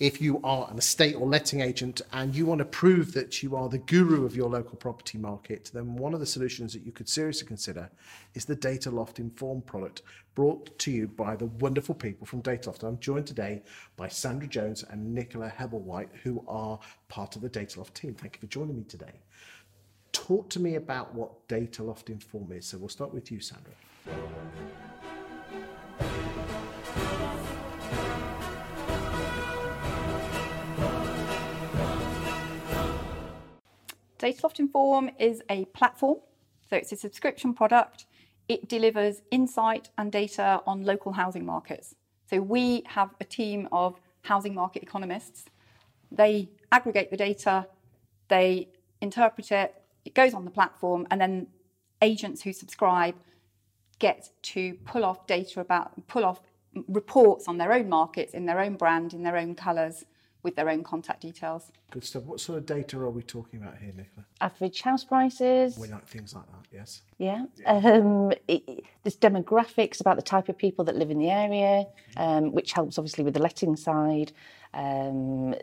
If you are an estate or letting agent and you want to prove that you are the guru of your local property market, then one of the solutions that you could seriously consider is the Dataloft Inform product brought to you by the wonderful people from Dataloft. I'm joined today by Sandra Jones and Nicola Hebblewhite, who are part of the Dataloft team. Thank you for joining me today. Talk to me about what Data Loft Inform is. So we'll start with you, Sandra. Dataloft Inform is a platform, so it's a subscription product. It delivers insight and data on local housing markets. So we have a team of housing market economists. They aggregate the data, they interpret it, it goes on the platform, and then agents who subscribe get to pull off data about, pull off reports on their own markets, in their own brand, in their own colours, with their own contact details. Good stuff. What sort of data are we talking about here, Nicola? Average house prices. We like things like that, yes. Yeah. Um, it, there's demographics about the type of people that live in the area, um, which helps obviously with the letting side. Um,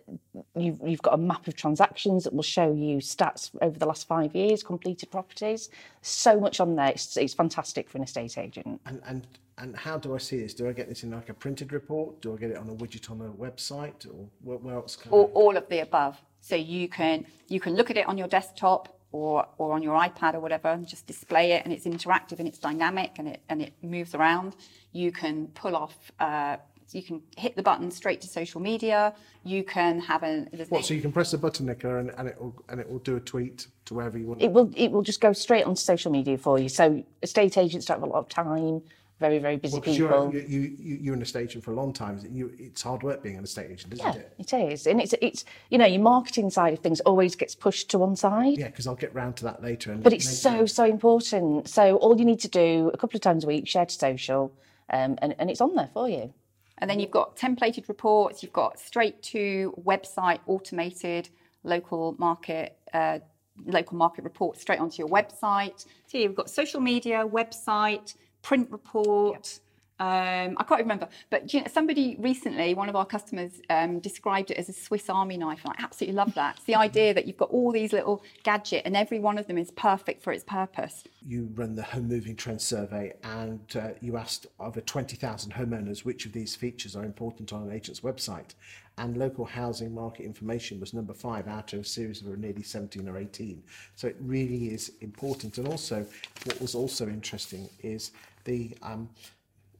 you've, you've got a map of transactions that will show you stats over the last five years, completed properties. So much on there. It's, it's fantastic for an estate agent. And, and and how do I see this? Do I get this in like a printed report? Do I get it on a widget on a website, or where, where else? Can all, I... all of the above. So you can you can look at it on your desktop or or on your iPad or whatever, and just display it, and it's interactive and it's dynamic and it and it moves around. You can pull off. Uh, you can hit the button straight to social media. You can have a what? So you can press the button, Nicola, and, and it will and it will do a tweet to wherever you want. It will it will just go straight onto social media for you. So estate agents don't have a lot of time very, very busy well, people. You're, you, you, you're an estate agent for a long time. You, it's hard work being an estate agent, isn't yeah, it? it is. And it's, it's, you know, your marketing side of things always gets pushed to one side. Yeah, because I'll get round to that later. And but it's so, so important. So all you need to do a couple of times a week, share to social, um, and, and it's on there for you. And then you've got templated reports, you've got straight to website automated local market uh, local market reports straight onto your website. So you've got social media, website, print report. Um, I can't remember, but you know, somebody recently, one of our customers, um, described it as a Swiss Army knife, and I absolutely love that. It's the idea that you've got all these little gadget, and every one of them is perfect for its purpose. You run the home moving trend survey, and uh, you asked over 20,000 homeowners which of these features are important on an agent's website, and local housing market information was number five out of a series of nearly 17 or 18. So it really is important. And also, what was also interesting is the um,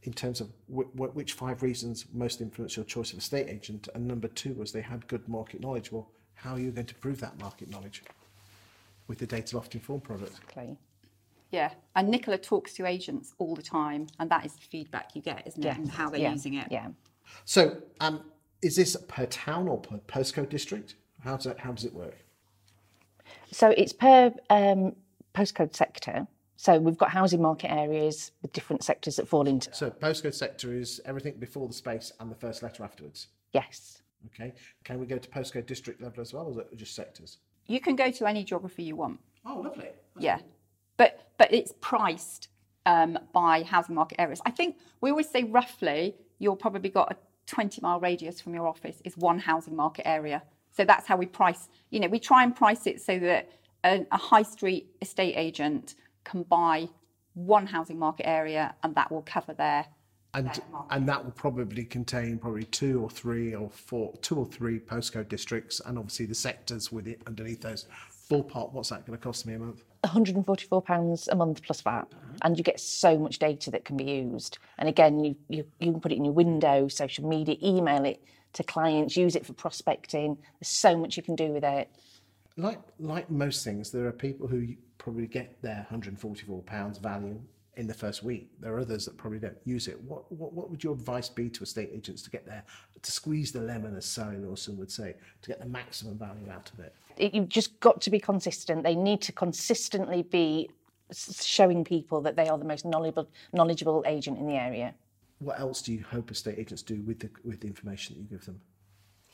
in terms of which five reasons most influence your choice of estate agent, and number two was they had good market knowledge. Well, how are you going to prove that market knowledge with the Dataloft Inform product? Exactly. Yeah, and Nicola talks to agents all the time, and that is the feedback you get, isn't it? Yeah. And how they're yeah. using it. Yeah. So, um, is this per town or per postcode district? How does it, how does it work? So it's per um, postcode sector. So we've got housing market areas with different sectors that fall into. So postcode sector is everything before the space and the first letter afterwards. Yes. Okay. Can we go to postcode district level as well, or is it just sectors? You can go to any geography you want. Oh, lovely. That's yeah, cool. but but it's priced um, by housing market areas. I think we always say roughly you'll probably got a 20 mile radius from your office is one housing market area. So that's how we price. You know, we try and price it so that a, a high street estate agent can buy one housing market area and that will cover their and and that will probably contain probably two or three or four two or three postcode districts and obviously the sectors with it underneath those. Full ballpark what's that going to cost me a month? 144 pounds a month plus VAT mm-hmm. and you get so much data that can be used. And again you, you you can put it in your window social media email it to clients use it for prospecting. There's so much you can do with it like like most things, there are people who probably get their 144 pounds value in the first week. There are others that probably don't use it. What, what what would your advice be to estate agents to get there to squeeze the lemon, as Sally Lawson would say, to get the maximum value out of it? it you've just got to be consistent. They need to consistently be showing people that they are the most knowledgeable knowledgeable agent in the area. What else do you hope estate agents do with the with the information that you give them?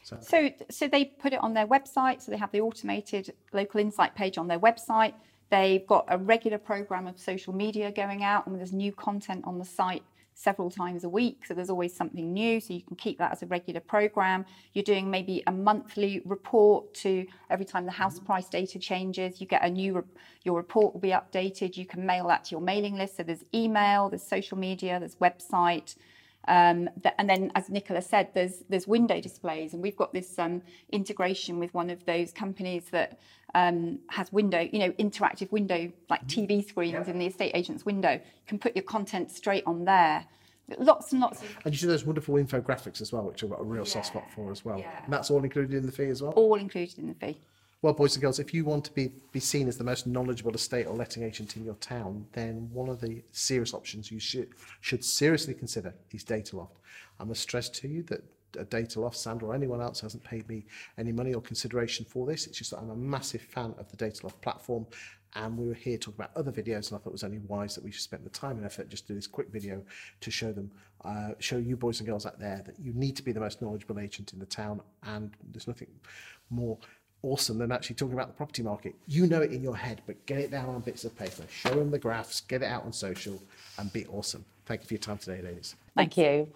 So. so, so they put it on their website. So they have the automated local insight page on their website. They've got a regular program of social media going out, and there's new content on the site several times a week. So there's always something new. So you can keep that as a regular program. You're doing maybe a monthly report to every time the house mm-hmm. price data changes, you get a new, your report will be updated. You can mail that to your mailing list. So there's email, there's social media, there's website. Um, th- and then, as Nicola said, there's there's window displays, and we've got this um, integration with one of those companies that um, has window, you know, interactive window like TV screens in the estate agent's window. You can put your content straight on there. Lots and lots of And you see those wonderful infographics as well, which I've got a real soft spot for as well. Yeah. And that's all included in the fee as well. all included in the fee. Well, boys and girls, if you want to be, be seen as the most knowledgeable estate or letting agent in your town, then one of the serious options you should, should seriously consider is Dataloft. I must stress to you that a Dataloft, Sandra or anyone else hasn't paid me any money or consideration for this. It's just that I'm a massive fan of the Dataloft platform and we were here talking about other videos and I thought it was only wise that we should spend the time and effort just to do this quick video to show them, uh, show you boys and girls out there that you need to be the most knowledgeable agent in the town and there's nothing more awesome than actually talking about the property market. You know it in your head, but get it down on bits of paper. Show them the graphs, get it out on social, and be awesome. Thank you for your time today, ladies. Thank you.